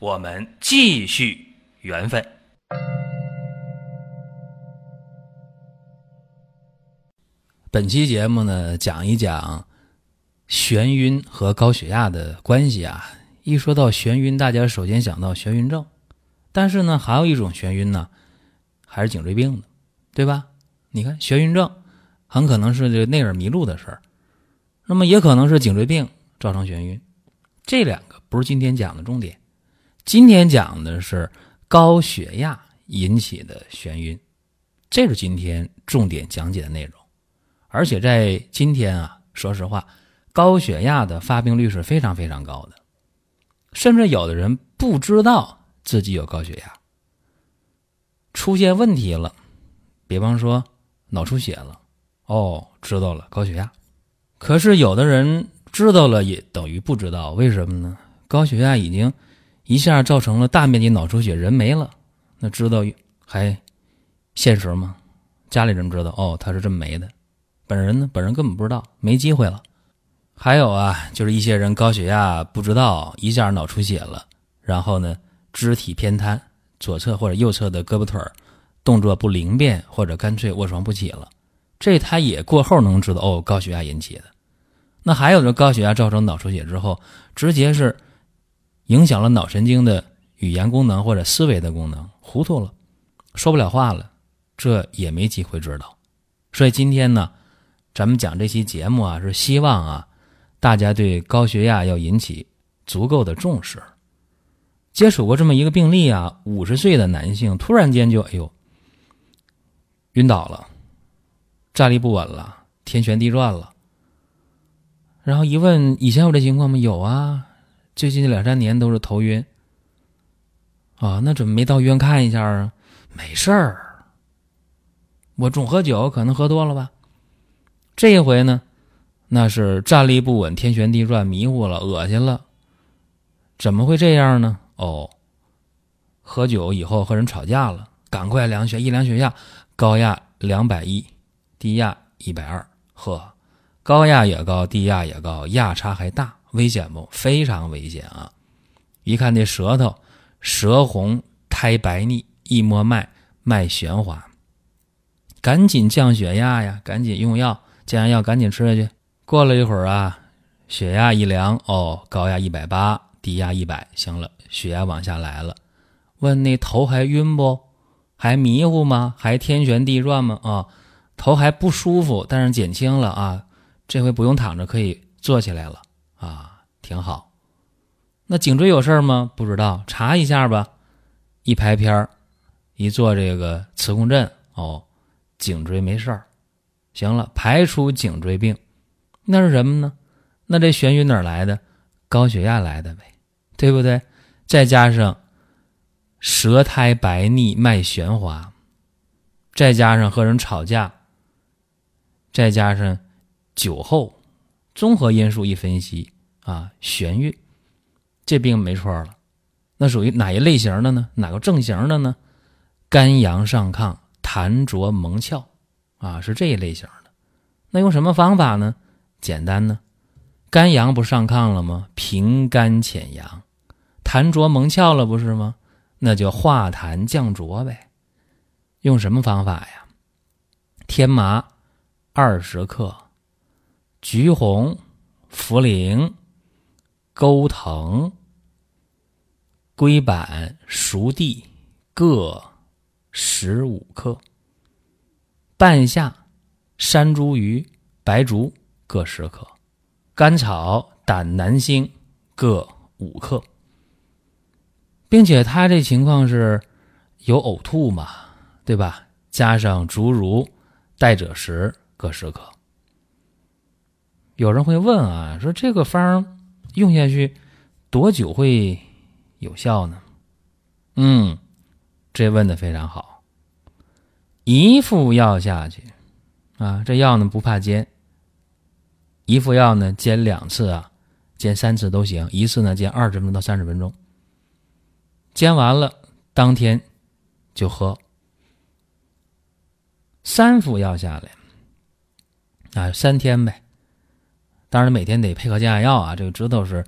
我们继续缘分。本期节目呢，讲一讲眩晕和高血压的关系啊。一说到眩晕，大家首先想到眩晕症，但是呢，还有一种眩晕呢，还是颈椎病的，对吧？你看，眩晕症很可能是这内耳迷路的事儿，那么也可能是颈椎病造成眩晕。这两个不是今天讲的重点。今天讲的是高血压引起的眩晕，这是今天重点讲解的内容。而且在今天啊，说实话，高血压的发病率是非常非常高的，甚至有的人不知道自己有高血压，出现问题了，比方说脑出血了，哦，知道了高血压。可是有的人知道了也等于不知道，为什么呢？高血压已经。一下造成了大面积脑出血，人没了，那知道还现实吗？家里人知道哦，他是这么没的，本人呢，本人根本不知道，没机会了。还有啊，就是一些人高血压不知道，一下脑出血了，然后呢，肢体偏瘫，左侧或者右侧的胳膊腿动作不灵便，或者干脆卧床不起了，这他也过后能知道哦，高血压引起的。那还有的高血压造成脑出血之后，直接是。影响了脑神经的语言功能或者思维的功能，糊涂了，说不了话了，这也没机会知道。所以今天呢，咱们讲这期节目啊，是希望啊，大家对高血压要引起足够的重视。接触过这么一个病例啊，五十岁的男性突然间就哎呦晕倒了，站立不稳了，天旋地转了。然后一问，以前有这情况吗？有啊。最近这两三年都是头晕，啊，那怎么没到医院看一下啊？没事儿，我总喝酒，可能喝多了吧。这一回呢，那是站立不稳，天旋地转，迷糊了，恶心了。怎么会这样呢？哦，喝酒以后和人吵架了，赶快量血，一量血压，高压两百一，低压一百二，呵，高压也高，低压也高，压差还大。危险不？非常危险啊！一看这舌头，舌红苔白腻，一摸脉，脉弦滑，赶紧降血压呀！赶紧用药，降压药赶紧吃下去。过了一会儿啊，血压一量，哦，高压一百八，低压一百，行了，血压往下来了。问那头还晕不？还迷糊吗？还天旋地转吗？啊，头还不舒服，但是减轻了啊，这回不用躺着，可以坐起来了。啊，挺好。那颈椎有事儿吗？不知道，查一下吧。一拍片儿，一做这个磁共振，哦，颈椎没事儿。行了，排除颈椎病，那是什么呢？那这眩晕哪来的？高血压来的呗，对不对？再加上舌苔白腻、脉弦滑，再加上和人吵架，再加上酒后。综合因素一分析啊，眩晕，这病没错了。那属于哪一类型的呢？哪个症型的呢？肝阳上亢，痰浊蒙窍啊，是这一类型的。那用什么方法呢？简单呢，肝阳不上亢了吗？平肝潜阳，痰浊蒙窍了不是吗？那就化痰降浊呗。用什么方法呀？天麻二十克。橘红、茯苓、钩藤、龟板、熟地各十五克，半夏、山茱萸、白术各十克，甘草、胆南星各五克，并且他这情况是有呕吐嘛，对吧？加上竹茹、代赭石各十克。有人会问啊，说这个方用下去多久会有效呢？嗯，这问的非常好。一副药下去啊，这药呢不怕煎，一副药呢煎两次啊，煎三次都行，一次呢煎二十分钟到三十分钟。煎完了当天就喝。三副药下来啊，三天呗。当然每天得配合降压药啊，这个知道是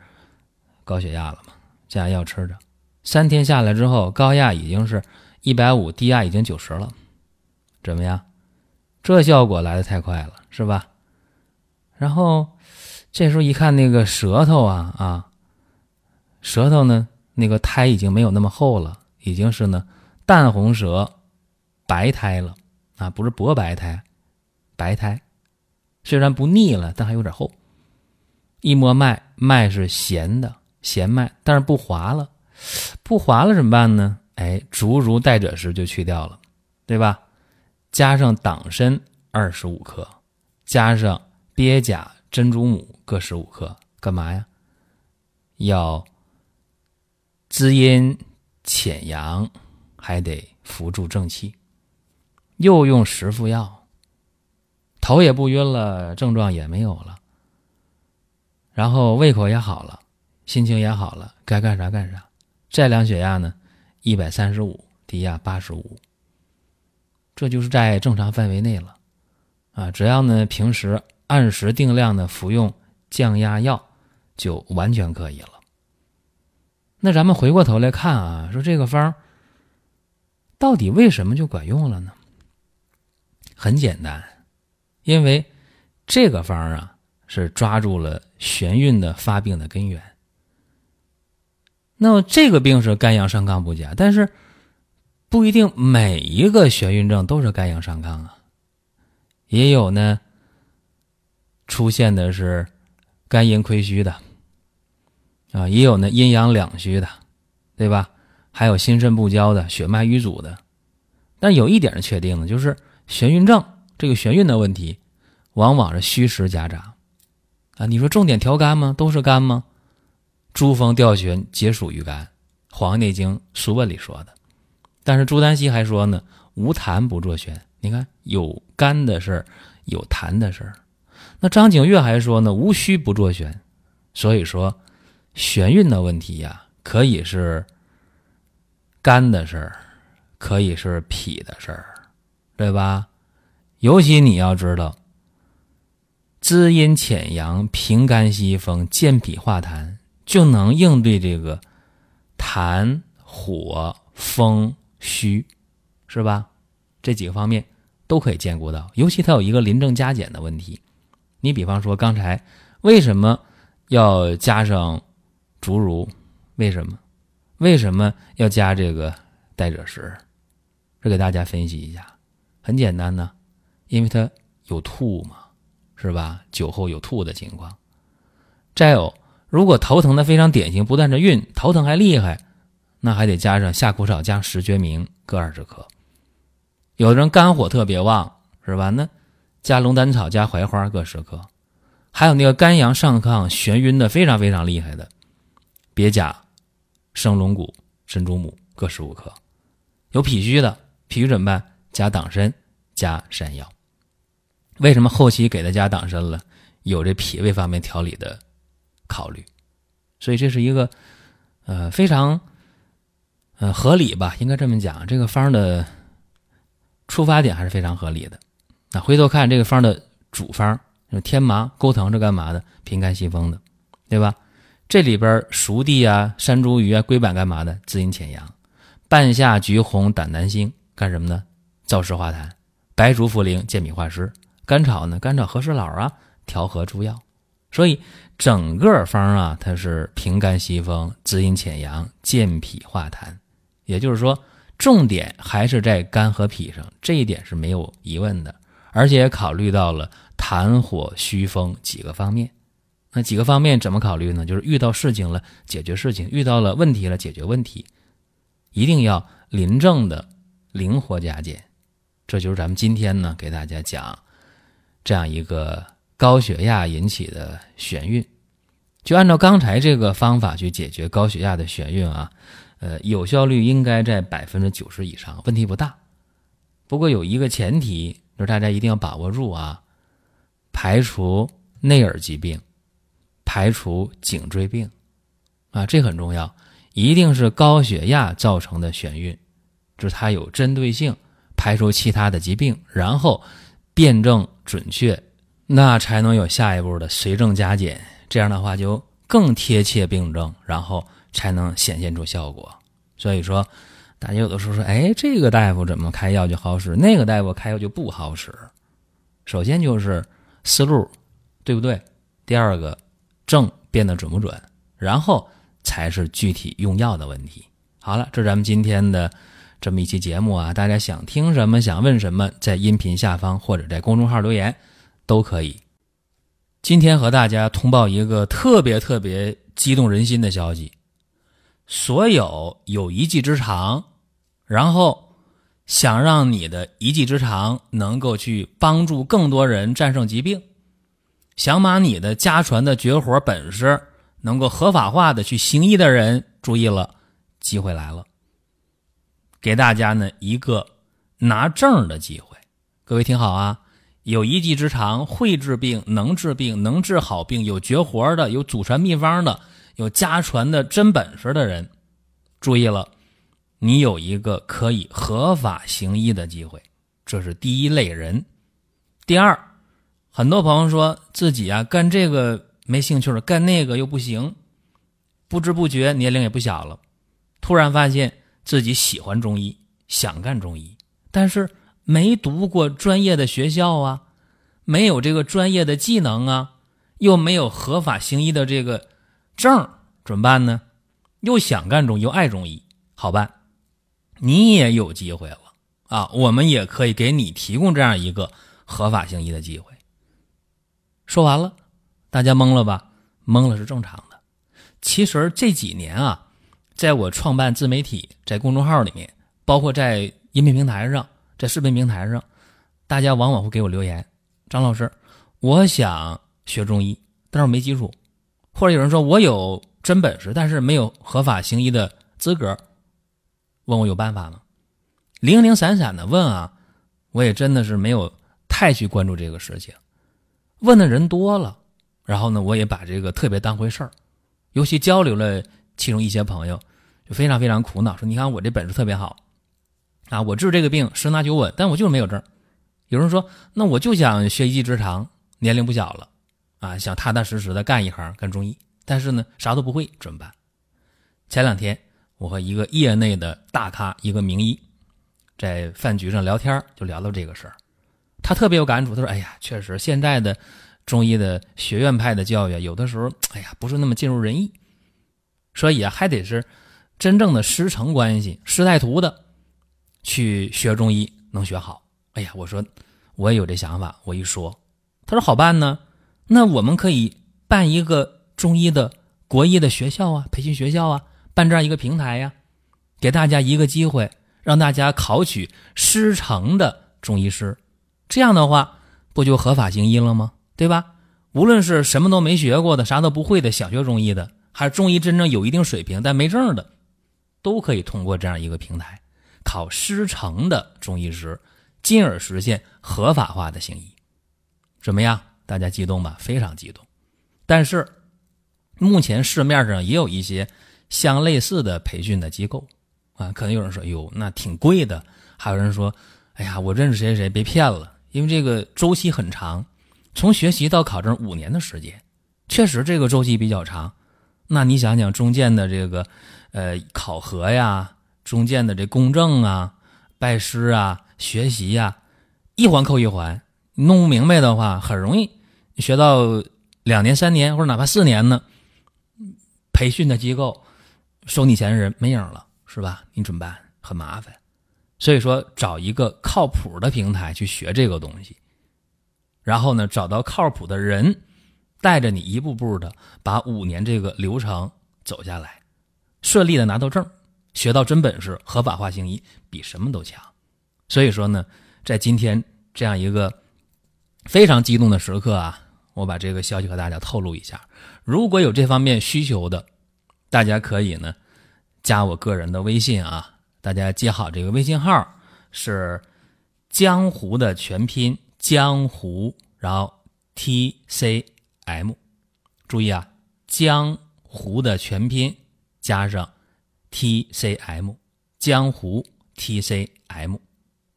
高血压了嘛，降压药吃着。三天下来之后，高压已经是一百五，低压已经九十了，怎么样？这效果来的太快了，是吧？然后这时候一看那个舌头啊啊，舌头呢那个苔已经没有那么厚了，已经是呢淡红舌白苔了啊，不是薄白苔，白苔，虽然不腻了，但还有点厚。一摸脉，脉是弦的弦脉，但是不滑了。不滑了怎么办呢？哎，竹茹代赭石就去掉了，对吧？加上党参二十五克，加上鳖甲、珍珠母各十五克，干嘛呀？要滋阴潜阳，还得扶助正气。又用十副药，头也不晕了，症状也没有了，然后胃口也好了，心情也好了，该干啥干啥。再量血压呢，一百三十五，低压八十五，这就是在正常范围内了，啊，只要呢平时按时定量的服用降压药，就完全可以了。那咱们回过头来看啊，说这个方到底为什么就管用了呢？很简单，因为这个方啊是抓住了眩晕的发病的根源。那么这个病是肝阳上亢不假，但是不一定每一个眩晕症都是肝阳上亢啊，也有呢出现的是肝阴亏虚的啊，也有呢阴阳两虚的，对吧？还有心肾不交的、血脉瘀阻的。但有一点是确定的，就是眩晕症这个眩晕的问题，往往是虚实夹杂啊。你说重点调肝吗？都是肝吗？诸风调旋皆属于肝，《黄帝内经·素问》里说的。但是朱丹溪还说呢，无痰不作旋。你看，有肝的事儿，有痰的事儿。那张景岳还说呢，无虚不作旋。所以说，眩晕的问题呀，可以是肝的事儿，可以是脾的事儿，对吧？尤其你要知道，滋阴潜阳、平肝息风、健脾化痰。就能应对这个痰、火、风、虚，是吧？这几个方面都可以兼顾到。尤其它有一个临症加减的问题。你比方说刚才为什么要加上竹茹？为什么？为什么要加这个代赭石？这给大家分析一下。很简单呢，因为它有吐嘛，是吧？酒后有吐的情况。再有。如果头疼的非常典型，不但是晕，头疼还厉害，那还得加上夏枯草加石决明各二十克。有的人肝火特别旺，是吧？那加龙胆草加槐花各十克。还有那个肝阳上亢、眩晕的非常非常厉害的，别甲、生龙骨、珍珠母各十五克。有脾虚的，脾虚怎么办？加党参加山药。为什么后期给他加党参了？有这脾胃方面调理的。考虑，所以这是一个，呃，非常，呃，合理吧？应该这么讲，这个方的出发点还是非常合理的。那回头看这个方的主方，天麻、钩藤是干嘛的？平肝息风的，对吧？这里边熟地啊、山茱萸啊、龟板干嘛的？滋阴潜阳。半夏、橘红、胆南星干什么呢？燥湿化痰。白术、茯苓健脾化湿。甘草呢？甘草和事佬啊，调和诸药。所以整个方啊，它是平肝息风、滋阴潜阳、健脾化痰，也就是说，重点还是在肝和脾上，这一点是没有疑问的。而且也考虑到了痰火虚风几个方面。那几个方面怎么考虑呢？就是遇到事情了解决事情，遇到了问题了解决问题，一定要临症的灵活加减。这就是咱们今天呢给大家讲这样一个。高血压引起的眩晕，就按照刚才这个方法去解决高血压的眩晕啊，呃，有效率应该在百分之九十以上，问题不大。不过有一个前提，就是大家一定要把握住啊，排除内耳疾病，排除颈椎病，啊，这很重要，一定是高血压造成的眩晕，就是它有针对性，排除其他的疾病，然后辩证准确，那才能有下一步的随症加减，这样的话就更贴切病症，然后才能显现出效果。所以说。大家有的时候说，哎，这个大夫怎么开药就好使，那个大夫开药就不好使。首先就是思路对不对？第二个症变得准不准？然后才是具体用药的问题。好了，这是咱们今天的这么一期节目啊，大家想听什么，想问什么，在音频下方或者在公众号留言都可以。今天和大家通报一个特别特别激动人心的消息：所有有一技之长。然后，想让你的一技之长能够去帮助更多人战胜疾病，想把你的家传的绝活本事能够合法化的去行医的人，注意了，机会来了，给大家呢一个拿证的机会。各位听好啊，有一技之长，会治病，能治病，能治好病，有绝活的，有祖传秘方的，有家传的真本事的人，注意了。你有一个可以合法行医的机会，这是第一类人。第二，很多朋友说自己啊干这个没兴趣了，干那个又不行，不知不觉年龄也不小了，突然发现自己喜欢中医，想干中医，但是没读过专业的学校啊，没有这个专业的技能啊，又没有合法行医的这个证，怎么办呢？又想干中，又爱中医，好办。你也有机会了啊！我们也可以给你提供这样一个合法行医的机会。说完了，大家懵了吧？懵了是正常的。其实这几年啊，在我创办自媒体，在公众号里面，包括在音频平台上，在视频平台上，大家往往会给我留言：“张老师，我想学中医，但是我没基础。”或者有人说我有真本事，但是没有合法行医的资格。问我有办法吗？零零散散的问啊，我也真的是没有太去关注这个事情。问的人多了，然后呢，我也把这个特别当回事儿。尤其交流了其中一些朋友，就非常非常苦恼，说：“你看我这本事特别好啊，我治这个病十拿九稳，但我就是没有证。”有人说：“那我就想学一技之长，年龄不小了啊，想踏踏实实的干一行，干中医，但是呢，啥都不会，怎么办？”前两天。我和一个业内的大咖，一个名医，在饭局上聊天，就聊到这个事儿。他特别有感触，他说：“哎呀，确实现在的中医的学院派的教育，有的时候，哎呀，不是那么尽如人意。所以，还得是真正的师承关系，师带徒的去学中医能学好。”哎呀，我说我也有这想法。我一说，他说好办呢，那我们可以办一个中医的国医的学校啊，培训学校啊。办这样一个平台呀，给大家一个机会，让大家考取师承的中医师，这样的话不就合法行医了吗？对吧？无论是什么都没学过的、啥都不会的想学中医的，还是中医真正有一定水平但没证的，都可以通过这样一个平台考师承的中医师，进而实现合法化的行医。怎么样？大家激动吧？非常激动。但是目前市面上也有一些。相类似的培训的机构，啊，可能有人说，哟，那挺贵的。还有人说，哎呀，我认识谁谁谁，被骗了。因为这个周期很长，从学习到考证五年的时间，确实这个周期比较长。那你想想，中间的这个，呃，考核呀，中间的这公证啊、拜师啊、学习呀，一环扣一环，弄不明白的话，很容易学到两年、三年或者哪怕四年呢。培训的机构。收你钱的人没影了，是吧？你怎么办？很麻烦，所以说找一个靠谱的平台去学这个东西，然后呢，找到靠谱的人，带着你一步步的把五年这个流程走下来，顺利的拿到证，学到真本事，合法化行医比什么都强。所以说呢，在今天这样一个非常激动的时刻啊，我把这个消息和大家透露一下，如果有这方面需求的。大家可以呢，加我个人的微信啊，大家记好这个微信号是江湖的全拼江湖，然后 T C M，注意啊，江湖的全拼加上 T C M，江湖 T C M，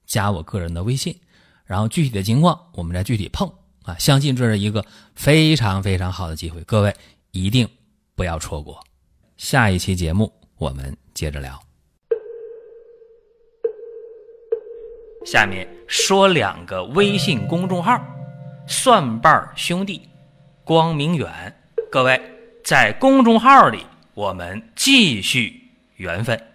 加我个人的微信，然后具体的情况我们再具体碰啊，相信这是一个非常非常好的机会，各位一定不要错过。下一期节目我们接着聊。下面说两个微信公众号：蒜瓣兄弟、光明远。各位在公众号里，我们继续缘分。